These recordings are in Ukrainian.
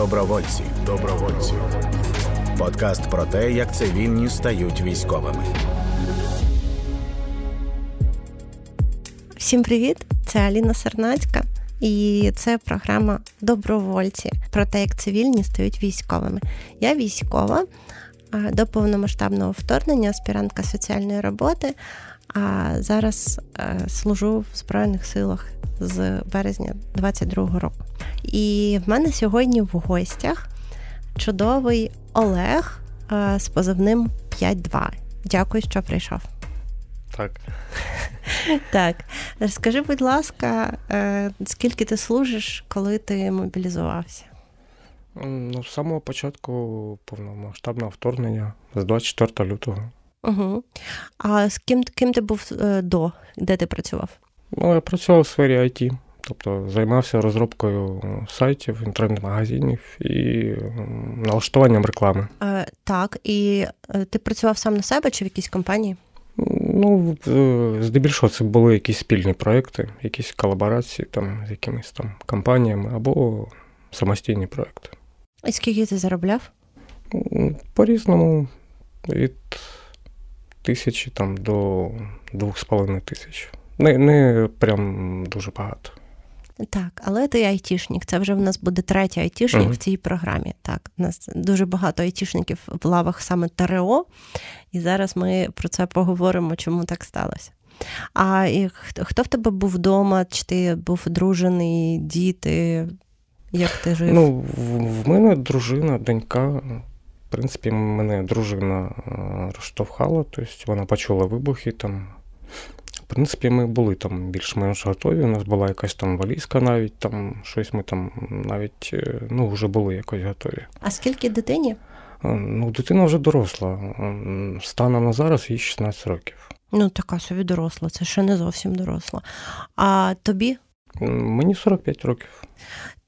Добровольці. Добровольці. Подкаст про те, як цивільні стають військовими. Всім привіт! Це Аліна Сернацька. І це програма Добровольці про те, як цивільні стають військовими. Я військова до повномасштабного вторгнення, аспірантка соціальної роботи. А зараз е, служу в Збройних силах з березня 22-го року. І в мене сьогодні в гостях чудовий Олег е, з позивним 5-2. Дякую, що прийшов. Так. Так. Розкажи, будь ласка, е, скільки ти служиш, коли ти мобілізувався? Ну, З самого початку повномасштабного вторгнення з 24 лютого. Угу. А з ким ким ти був е, до, де ти працював? Ну, я працював у сфері IT, тобто займався розробкою сайтів, інтернет-магазинів і налаштуванням реклами. Е, Так, і е, ти працював сам на себе чи в якійсь компанії? Ну, здебільшого, це були якісь спільні проекти, якісь колаборації там з якимись там компаніями або самостійні проекти. І скільки ти заробляв? По-різному від тисячі там до двох з половиною тисяч. Не не прям дуже багато. Так, але ти айтішник. Це вже в нас буде третій айтішник uh-huh. в цій програмі. Так, у нас дуже багато айтішників в лавах саме ТРО, і зараз ми про це поговоримо, чому так сталося. А і хто, хто в тебе був вдома? Чи ти був одружений, діти? Як ти жив? Ну, в мене дружина, донька. В принципі, мене дружина розштовхала, тобто вона почула вибухи там. В принципі, ми були там більш-менш готові. У нас була якась там валізка навіть, там щось ми там навіть е, ну, вже були якось готові. А скільки дитині? Ну, дитина вже доросла. Станом на зараз їй 16 років. Ну, така собі доросла, це ще не зовсім доросла. А тобі? Мені 45 років.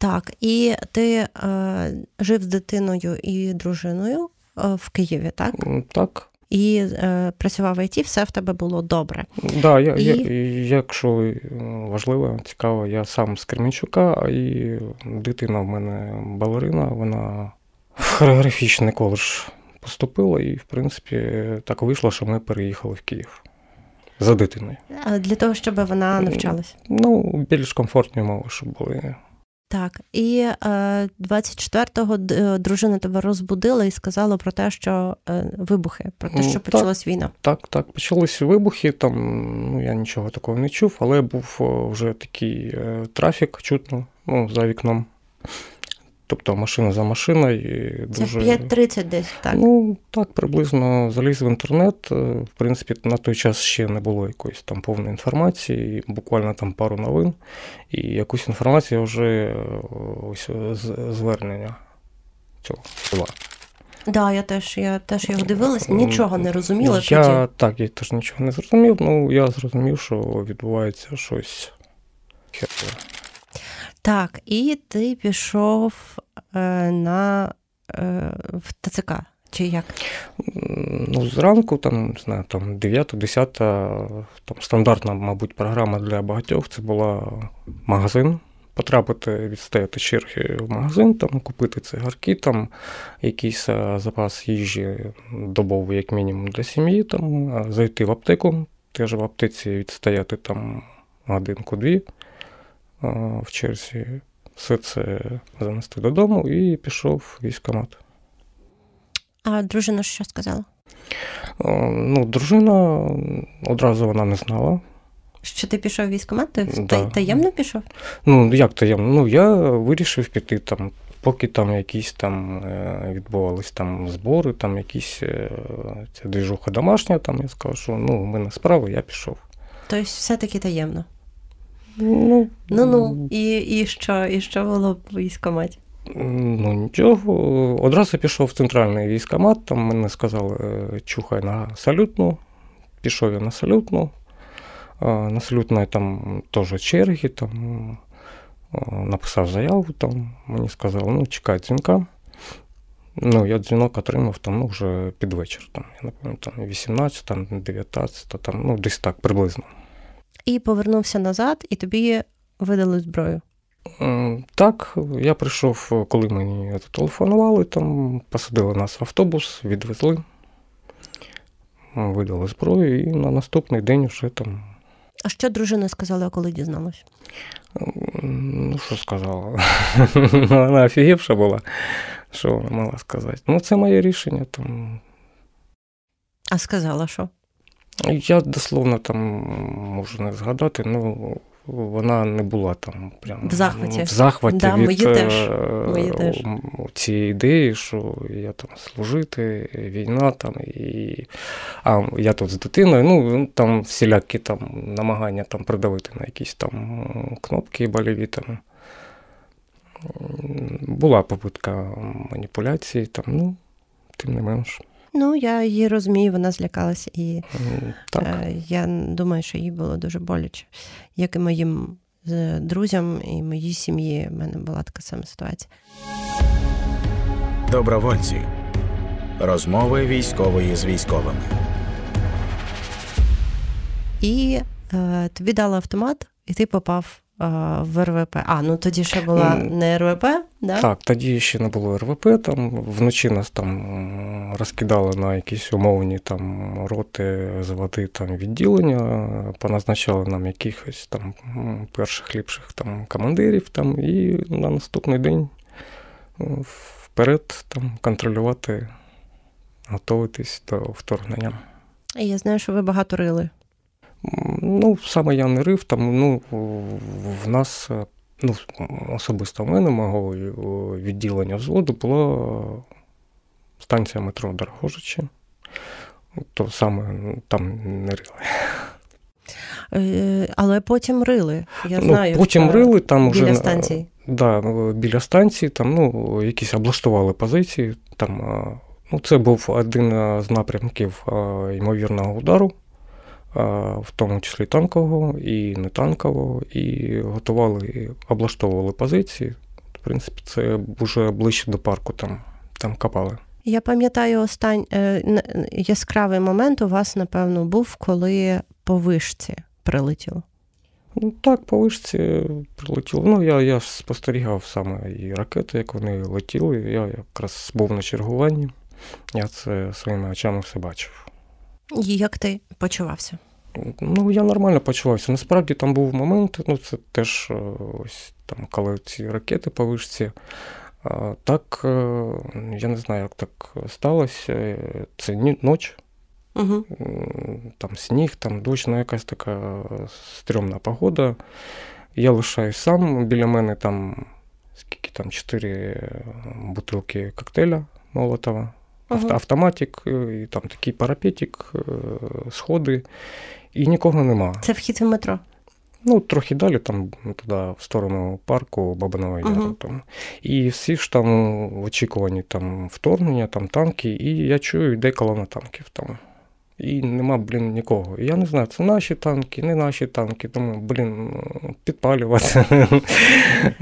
Так, і ти е, жив з дитиною і дружиною е, в Києві, так? Так і е, працював в ІТ, все в тебе було добре. Да, я, і... я, Якщо е, важливо, цікаво, я сам з Кременчука, і дитина в мене балерина, вона в хореографічний коледж поступила, і, в принципі, так вийшло, що ми переїхали в Київ. За дитиною. А Для того, щоб вона навчалась? Ну, більш комфортні умови, щоб були. Так, і е, 24-го е, дружина тебе розбудила і сказала про те, що е, вибухи, про те, що почалась війна. Так, так, почалися вибухи. Там ну я нічого такого не чув, але був вже такий е, трафік чутно ну, за вікном. Тобто машина за машиною. Це дуже... 5.30 десь, так? Ну, так, приблизно заліз в інтернет. Е, в принципі, на той час ще не було якоїсь там повної інформації, буквально там пару новин. І якусь інформацію вже е, ось звернення цього села. Так, да, я теж я теж його дивилась, нічого не розуміла. Я тоді. так, я теж нічого не зрозумів, ну я зрозумів, що відбувається щось. Так, і ти пішов е, на е, в ТЦК. Чи як? Ну, зранку, там, не знаю, там 9-10, там стандартна, мабуть, програма для багатьох. Це була магазин. Потрапити, відстояти черги в магазин, там, купити цигарки, там, якийсь запас їжі добовий, як мінімум, для сім'ї, там, зайти в аптеку, теж в аптеці відстояти там годинку-дві в черзі, все це занести додому і пішов в військкомат. А дружина що сказала? Ну, дружина одразу вона не знала. Що ти пішов в військкомат? Ти да. таємно пішов? Ну, як таємно? Ну, я вирішив піти там, поки там якісь там е, відбувались там збори, там якісь е, ця двіжуха домашня, там я сказав, що ну, у мене справа, я пішов. Тобто все-таки таємно? Ну, ну, ну і і що І що було в військкоматі? Ну, нічого. Одразу пішов в центральний військкомат, там мене сказали, е, чухай на салютну. Пішов я на салютну. На салютної там теж черги, там написав заяву, там мені сказали, ну, чекай дзвінка. Ну, я дзвінок отримав там, ну, вже під вечір. Там, Я не пам'ятаю, там 18, там 19, там, ну, десь так приблизно і повернувся назад, і тобі видали зброю. Так, я прийшов, коли мені телефонували, там посадили нас в автобус, відвезли, видали зброю, і на наступний день вже там. А що дружина сказала, коли дізналась? Ну, що сказала? Вона офігівша була, що вона мала сказати. Ну, це моє рішення. там. А сказала що? Я дословно там можу не згадати, ну вона не була там прям в захваті в захваті да, від мої теж. Мої е, теж. цієї ідеї, що я там служити, війна там і а я тут з дитиною. Ну там всілякі там намагання там придавити на якісь там кнопки боліві там. Була попитка маніпуляції, там, ну, тим не менш. Ну, я її розумію, вона злякалася, і так. Е, я думаю, що їй було дуже боляче, як і моїм е, друзям і моїй сім'ї. в мене була така сама ситуація. Добровольці. Розмови військової з військовими. І е, тобі дали автомат, і ти попав в РВП. А, ну тоді ще була не РВП, да? Так, тоді ще не було РВП. Там вночі нас там розкидали на якісь умовні там роти, заводи там відділення, поназначали нам якихось там перших ліпших там командирів там, і на наступний день вперед там контролювати, готуватись до вторгнення. Я знаю, що ви багато рили. Ну, саме я не рив, там ну, в нас, ну, особисто в мене, мого відділення взводу, була станція метро Дорогожичі. То саме там не рили. Е, але потім рили. Я ну, знаю, Потім рили там біля вже станції. Да, біля станції, там ну, якісь облаштували позиції. Там, ну, Це був один з напрямків ймовірного удару в тому числі танкового і не танкового, і готували, облаштовували позиції. В принципі, це вже ближче до парку там, там копали. Я пам'ятаю остань е, яскравий момент у вас, напевно, був, коли по вишці прилетіло. Ну так, по вишці прилетіло. Ну, я я спостерігав саме і ракети, як вони летіли. Я якраз був на чергуванні, я це своїми очами все бачив. І як ти почувався? Ну, я нормально почувався. Насправді там був момент, ну це теж е, ось там, коли ці ракети по вишці. Так, е, я не знаю, як так сталося. Це ніч, угу. там сніг, там дощ, ну якась така стрьомна погода. Я лишаюсь сам, біля мене там скільки там чотири бутилки коктейля Молотова uh автоматик, і там такий парапетик, е, сходи, і нікого нема. Це вхід в метро? Ну, трохи далі, там туди, в сторону парку Бабиного Яру. Uh-huh. Там. І всі ж там в очікуванні там вторгнення, там танки, і я чую, йде колона танків там і нема, блін, нікого. Я не знаю, це наші танки, не наші танки, тому, блін, підпалювати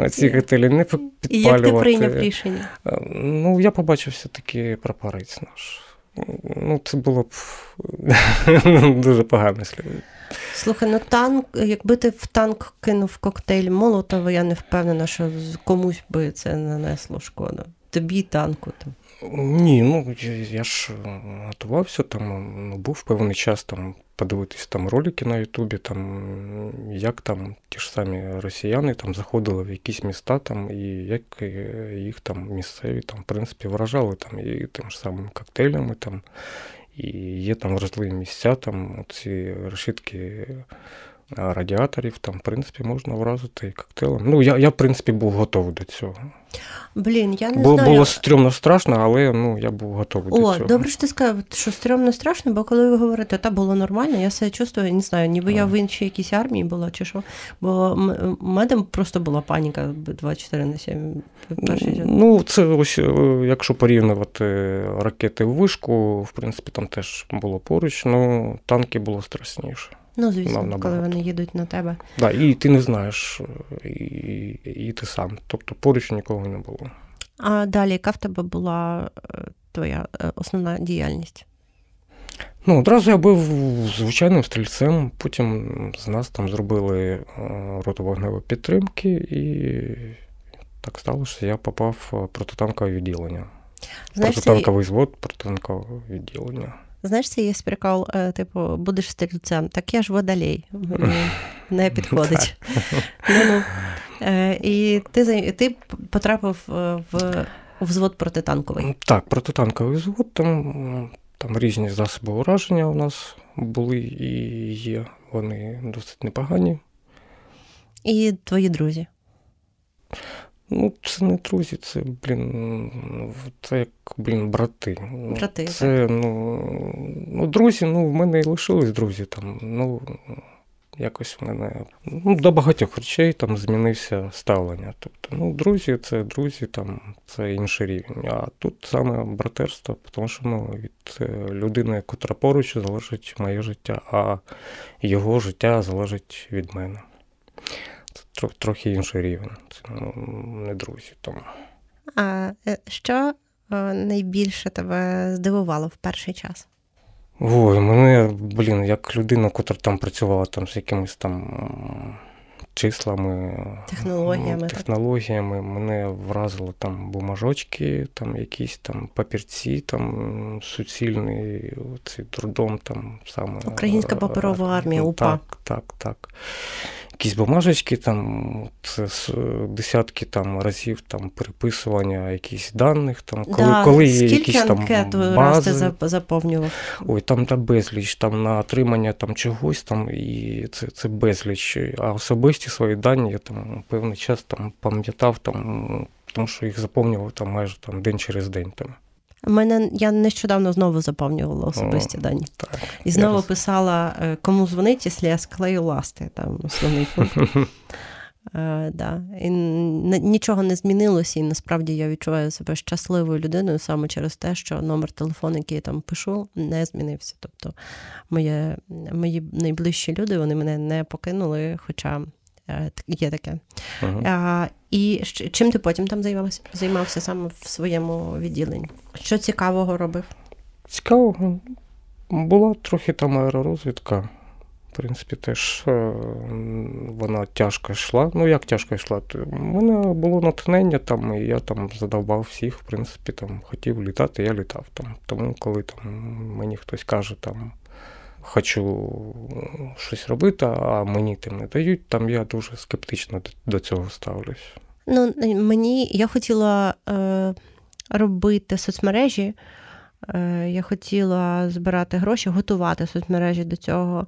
ці готелі, не підпалювати. І як ти прийняв рішення? Е, ну, я побачив все-таки прапорець наш. Ну, це було б дуже погано слід. Слухай, ну танк, якби ти в танк кинув коктейль Молотова, я не впевнена, що комусь би це нанесло шкоду. Тобі танку там. Ні, ну я ж готувався, там ну, був певний час там подивитись там ролики на Ютубі, там як там ті ж самі росіяни там заходили в якісь міста, там, і як е, їх там місцеві там, в принципі, вражали там і тим ж самим коктейлями, там, і є там вразливі місця, там ці решітки радіаторів, там, в принципі, можна вразити і коктейлем. Ну, я, я, в принципі, був готовий до цього. Блін, я не Бо, знаю. Було стрьомно страшно, але ну, я був готовий О, до цього. О, добре, що ти сказав, що стрьомно страшно, бо коли ви говорите, та було нормально, я себе чувствую, не знаю, ніби а. я в іншій якійсь армії була чи що. Бо в мене просто була паніка 24 на 7. Ну, це ось, е, якщо порівнювати ракети в вишку, в принципі, там теж було поруч, ну танки було страшніше. Ну, звісно, Нам коли вони їдуть на тебе. Да, І ти не знаєш, і, і ти сам. Тобто поруч нікого не було. А далі, яка в тебе була е, твоя е, основна діяльність? Ну, одразу я був звичайним стрільцем, потім з нас там зробили е, роту вогневої підтримки, і так сталося, що я попав в протитанкове відділення. Знаєш, Протитанковий звод протитанкового відділення. Знаєш, це є прикол, е, типу, будеш стрільцем, так я ж водолей, не підходить. Ну-ну. Е, і ти ти потрапив в взвод протитанковий. Так, протитанковий взвод, там там різні засоби ураження у нас були і є. Вони досить непогані. І твої друзі? Ну, це не друзі, це, блін, це як, блін, брати. Брати. Це, так. ну, ну, друзі, ну, в мене і лишились друзі там. Ну, якось в мене ну, до багатьох речей там змінився ставлення. Тобто, ну, друзі, це друзі, там це інший рівень. А тут саме братерство, тому що ну, від е, людини, котра поруч, залежить моє життя, а його життя залежить від мене. Трохи інший рівень. Це ну, не друзі. Там. А е, що е, найбільше тебе здивувало в перший час? Ой, мене, блін, як людина, котра там працювала там з якимись там числами, технологіями, технологіями мене вразили там бумажочки, там якісь там папірці, там суцільний цей трудом там саме. Українська паперова армія, УПА. Так, так, так якісь бумажечки, там це десятки там разів там переписування якихось даних, там коли да, коли скільки якісь там бази, раз ти заповнював? Ой, там та безліч, там на отримання там чогось там, і це це безліч. А особисті свої дані я там певний час там пам'ятав, там, тому що їх заповнював там майже там день через день. Там. Мене я нещодавно знову заповнювала особисті О, дані. Так, І знову я писала, е, кому дзвонить, якщо я склею ласти, там основний пункт. Да. І Нічого не змінилося, і насправді я відчуваю себе щасливою людиною саме через те, що номер телефону, який я там пишу, не змінився. Тобто моє, мої найближчі люди вони мене не покинули, хоча Е, є таке. Uh-huh. І чим ти потім там займався? Займався саме в своєму відділенні? Що цікавого робив? Цікавого. Була трохи там аеророзвідка. В принципі, теж е, вона тяжко йшла. Ну, як тяжко йшла? У мене було натхнення там, і я там задавав всіх, в принципі, там хотів літати, я літав там. Тому коли там мені хтось каже, там хочу щось робити, а мені тим не дають, там я дуже скептично до цього ставлюсь. Ну, мені я хотіла е, робити соцмережі. Е, Я хотіла збирати гроші, готувати соцмережі до цього.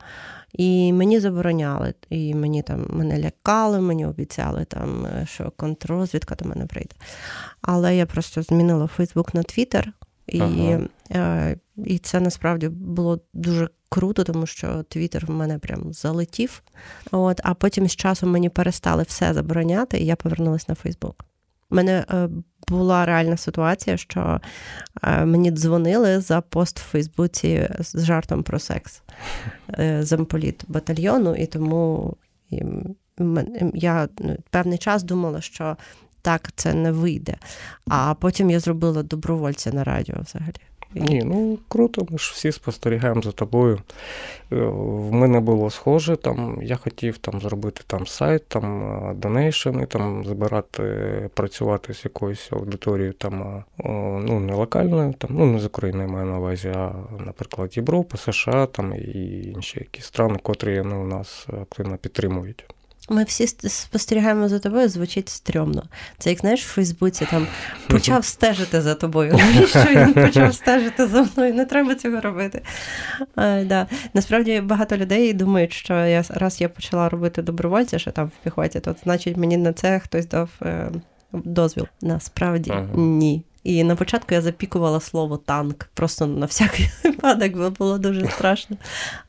І мені забороняли. І мені там мене лякали, мені обіцяли, там, е, що контррозвідка до мене прийде. Але я просто змінила Фейсбук на Твіттер. І ага. е, і це насправді було дуже круто, тому що Твіттер в мене прям залетів. От, А потім з часом мені перестали все забороняти, і я повернулася на Фейсбук. У мене е, була реальна ситуація, що е, мені дзвонили за пост в Фейсбуці з жартом про секс е, замполіт батальйону, і тому я ну, певний час думала, що так це не вийде. А потім я зробила добровольця на радіо взагалі. Ні, ну круто, ми ж всі спостерігаємо за тобою. Е, в мене було схоже, там я хотів там зробити там сайт, там донейшени, там збирати, працювати з якоюсь аудиторією, там ну не локальною, там, ну не з України маю на увазі, а, наприклад, Європа, США там і інші якісь страни, котрі ну, нас активно підтримують. Ми всі спостерігаємо за тобою, звучить стрьомно. Це як знаєш, в Фейсбуці там почав стежити за тобою. Навіщо він почав стежити за мною? Не треба цього робити. А, да. Насправді багато людей думають, що я раз я почала робити добровольця, що там в піхоті, то значить мені на це хтось дав е, дозвіл. Насправді ага. ні. І на початку я запікувала слово танк, просто на всякий випадок, бо було дуже страшно.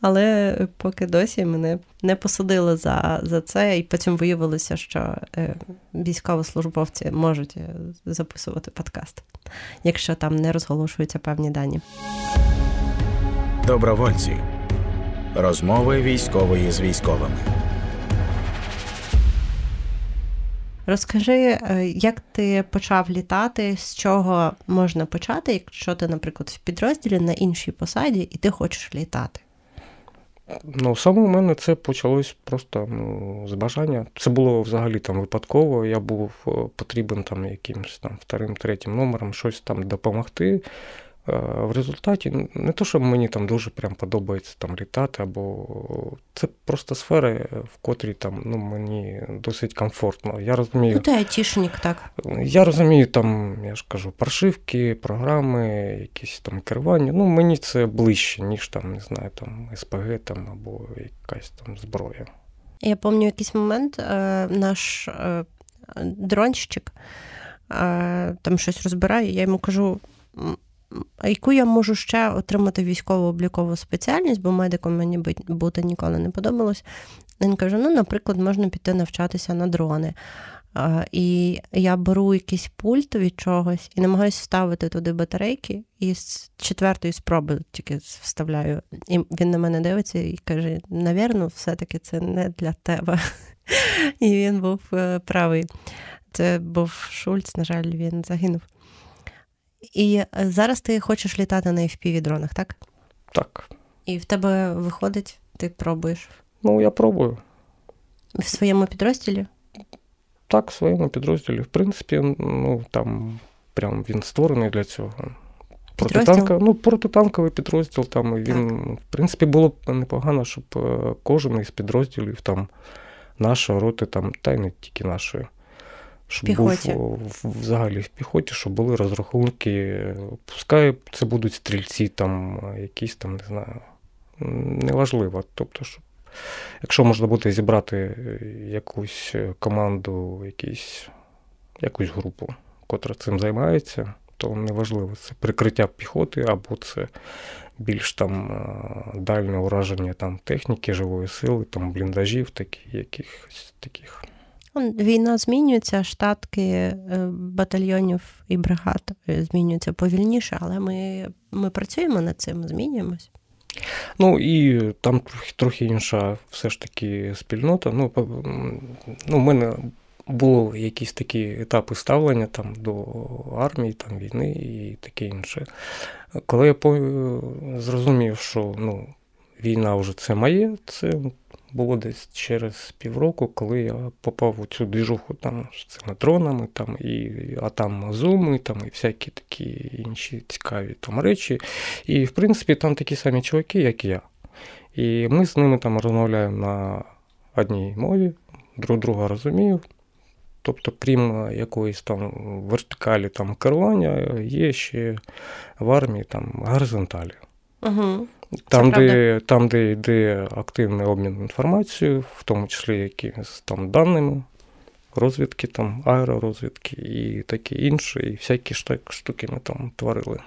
Але поки досі мене не посадили за за це, і потім виявилося, що е, військовослужбовці можуть е, записувати подкаст, якщо там не розголошуються певні дані. Добровольці. Розмови військової з військовими. Розкажи, е, як ти почав літати, з чого можна почати, якщо ти, наприклад, в підрозділі на іншій посаді і ти хочеш літати? Ну, саме у мене це почалось просто ну, з бажання. Це було взагалі там випадково. Я був е, потрібен там якимось там вторим, третім номером щось там допомогти. Е, в результаті не то, що мені там дуже прям подобається там літати, або це просто сфери, в котрій там ну, мені досить комфортно. Я розумію. Ну, ти айтішник, так. Я розумію, там, я ж кажу, прошивки, програми, якісь там керування. Ну, мені це ближче, ніж там, не знаю, там СПГ там, або якась там зброя. Я пам'ятаю якийсь момент е, наш е, дронщик там щось розбирає, я йому кажу яку я можу ще отримати військово облікову спеціальність, бо медиком мені бути ніколи не подобалось. Він каже: ну, наприклад, можна піти навчатися на дрони. І я беру якийсь пульт від чогось і намагаюся вставити туди батарейки, і з четвертої спроби тільки вставляю. І він на мене дивиться і каже: навірно, все-таки це не для тебе. І він був е, правий. Це був Шульц, на жаль, він загинув. І е, зараз ти хочеш літати на fpv дронах, так? Так. І в тебе виходить, ти пробуєш? Ну, я пробую. В своєму підрозділі? Так, в своєму підрозділі. В принципі, ну там прям він створений для цього. Протитанка, ну, протитанковий підрозділ там він, так. в принципі, було б непогано, щоб е, кожен із підрозділів там нашої роти, там, та й не тільки нашої щоб піхоті. був взагалі в піхоті, щоб були розрахунки. Пускай це будуть стрільці, там, якісь там, не знаю, неважливо. Тобто, щоб, якщо можна буде зібрати якусь команду, якісь, якусь групу, котра цим займається, то неважливо, це прикриття піхоти, або це більш там дальне ураження там, техніки, живої сили, там бліндажів, таких, якихось таких. Війна змінюється, штатки е, батальйонів і бригад е, змінюються повільніше, але ми ми працюємо над цим, змінюємось. Ну і там трохи інша все ж таки спільнота. Ну, ну, У мене були якісь такі етапи ставлення там до армії, там війни і таке інше. Коли я зрозумів, що ну, війна вже це моє, це було десь через півроку, коли я попав у цю двіжуху там з цими дронами, там, і, а там зуми, там, і всякі такі інші цікаві там речі. І, в принципі, там такі самі чуваки, як я. І ми з ними там розмовляємо на одній мові, друг друга розумію. Тобто, крім якоїсь там вертикалі там керування, є ще в армії там горизонталі. Угу. Там, де там, де йде активний обмін інформацією, в тому числі якимись там даними, розвідки, там, аеророзвідки і таке інше, і всякі штуки ми там творили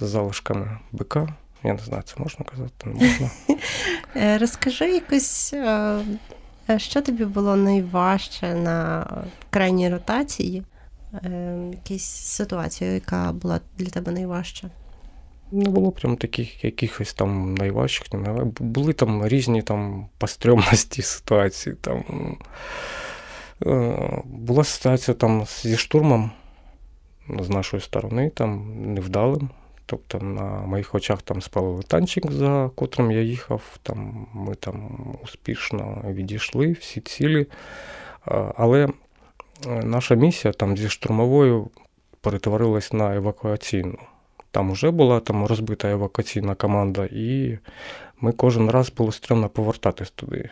з залишками БК. Я не знаю, це можна казати, не можна. Е, розкажи якось, е, що тобі було найважче на крайній ротації? Е, якісь ситуацію, яка була для тебе найважча? Не було прям таких якихось там найважчих, були там різні там пострьомності ситуації. Там. Е, була ситуація там зі штурмом з нашої сторони, там невдалим. Тобто на моїх очах там спалили танчик, за котрим я їхав. Там Ми там успішно відійшли всі цілі. Е, але е, наша місія там зі штурмовою перетворилась на евакуаційну. Там вже була там розбита евакуаційна команда, і ми кожен раз було стрімно повертатись туди.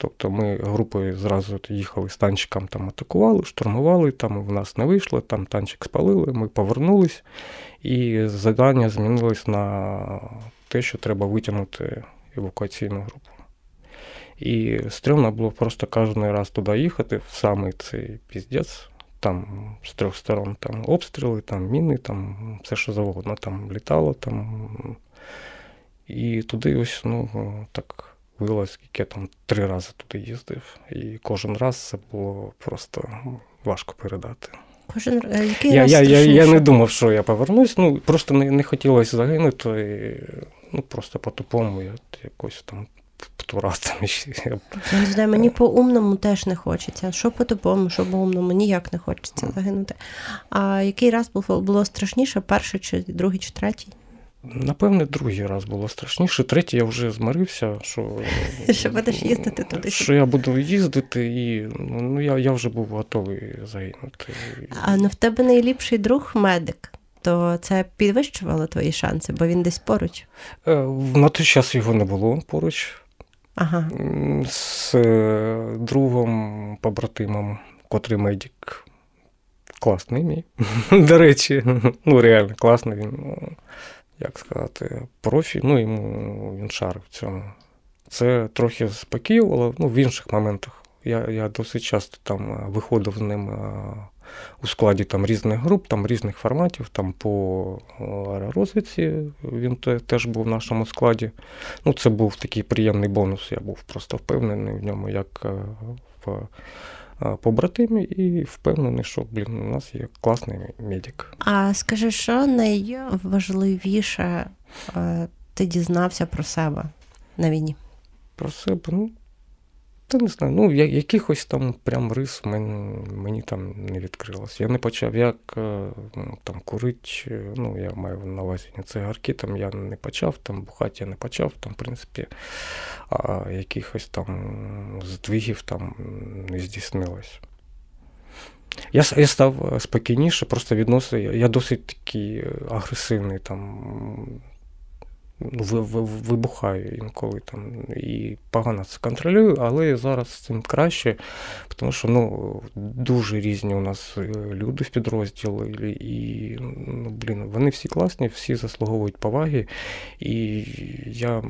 Тобто ми групою зразу їхали з танчиком, там атакували, штурмували, там в нас не вийшло, там танчик спалили, ми повернулись, і завдання змінилось на те, що треба витягнути евакуаційну групу. І стрімно було просто кожен раз туди їхати, в самий цей піздець там з трьох сторон там обстріли, там міни, там все що завгодно там літало. там. І туди ось ну, так вилазь, скільки я там три рази туди їздив. І кожен раз це було просто важко передати. Кожен е, який я, раз я, я, я не думав, що я повернусь. Ну, просто не не хотілося загинути. І, ну, Просто по-тупому я якось там. Я не знаю, мені по-умному теж не хочеться. Що по-тупому, що по-умному, ніяк не хочеться загинути. А який раз було страшніше, перший, чи другий, чи третій? Напевне, другий раз було страшніше. Третій я вже змирився, що що будеш їздити туди. Що я буду їздити, і ну, я я вже був готовий загинути. А ну в тебе найліпший друг медик. То це підвищувало твої шанси, бо він десь поруч? Е, на той час його не було поруч. Ага. З е, другом, побратимом, котрий медик. Класний мій. До речі, ну реально класний він як сказати, профі, ну йому він шарив в цьому. Це трохи спокійувало, ну, в інших моментах. Я я досить часто там е, виходив з ним е, у складі там різних груп, там різних форматів, там по е, аеророзвідці він теж був в нашому складі. Ну, Це був такий приємний бонус. Я був просто впевнений в ньому, як в побратимі, і впевнений, що блін, у нас є класний медик. А скажи, що найважливіше ти дізнався про себе на війні? Про себе, ну та не знаю, ну якихось там прям рис мені, мені там не відкрилось. Я не почав як е, ну, там курити, ну я маю на увазі цигарки, там я не почав, там бухати я не почав, там, в принципі, а якихось там здвигів там не здійснилось. Я я став спокійніше, просто відносно. Я досить такий агресивний там вибухаю інколи там і погано це контролюю, але зараз з цим краще, тому що ну, дуже різні у нас е, люди в підрозділі, і ну, блін, вони всі класні, всі заслуговують поваги. І я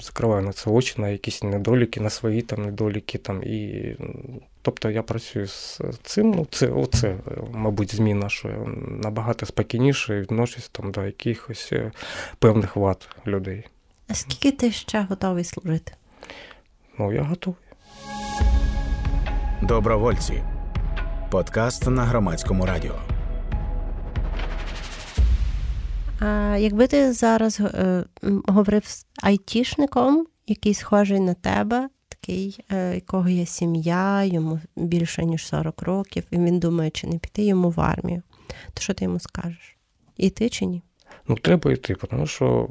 закриваю на це очі, на якісь недоліки, на свої там недоліки. Там, і, Тобто я працюю з цим. ну Це, оце, мабуть, зміна, що я набагато спокійніше відношусь там до якихось е, певних вад людей. А скільки ти ще готовий служити? Ну, я готовий. Добровольці. Подкаст на громадському радіо. А Якби ти зараз е, говорив з айтішником, який схожий на тебе, такий, е, якого є сім'я, йому більше ніж 40 років, і він думає, чи не піти йому в армію, то що ти йому скажеш? Іти чи ні? Ну, треба йти, тому що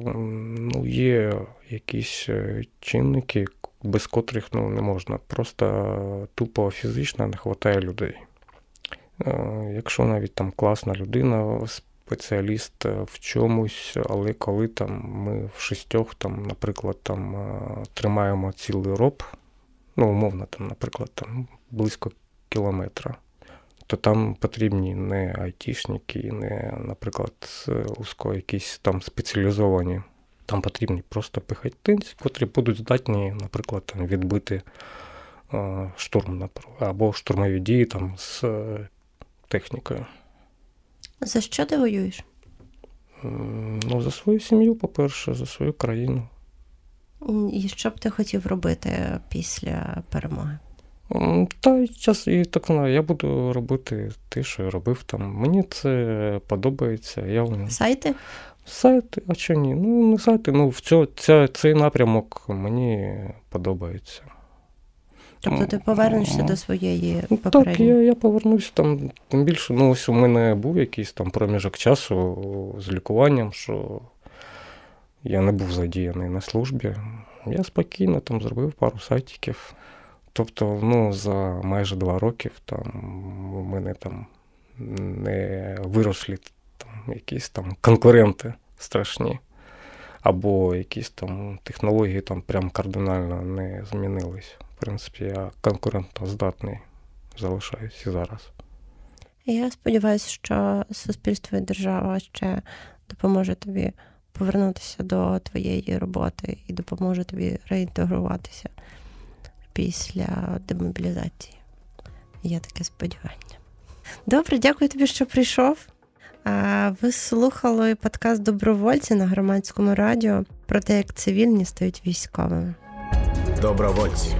ну, є якісь е, чинники, без котрих ну, не можна. Просто тупо фізично не вистачає людей. Якщо навіть там класна людина, спеціаліст е, в чомусь, але коли там ми в шістьох, там, наприклад, там е, тримаємо цілий роб, ну, умовно, там, наприклад, там близько кілометра, то там потрібні не айтішники, не, наприклад, узко якісь там спеціалізовані. Там потрібні просто пехотинці, котрі будуть здатні, наприклад, там, відбити е, штурм або штурмові дії там з технікою. За що ти воюєш? Ну, за свою сім'ю, по-перше, за свою країну. І що б ти хотів робити після перемоги? Та час і так знаю, я буду робити те, що я робив там. Мені це подобається. Я... Сайти? Сайти, а що ні? Ну, не сайти, ну в цьо, ця, цей напрямок мені подобається. Тобто ти повернешся до своєї ну, попередньої? Так, я я повернусь там. Тим більше, ну ось у мене був якийсь там проміжок часу з лікуванням, що я не був задіяний на службі. Я спокійно там зробив пару сайтиків. Тобто, ну, за майже два роки там у мене там не виросли там якісь там конкуренти страшні, або якісь там технології там прям кардинально не змінились В принципі, я конкурентно здатний залишаюсь і зараз. Я сподіваюся, що суспільство і держава ще допоможе тобі повернутися до твоєї роботи і допоможе тобі реінтегруватися після демобілізації. Є таке сподівання. Добре, дякую тобі, що прийшов. Ви слухали подкаст Добровольці на громадському радіо про те, як цивільні стають військовими. Добровольці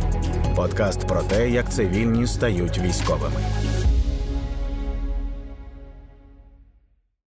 подкаст про те, як цивільні стають військовими.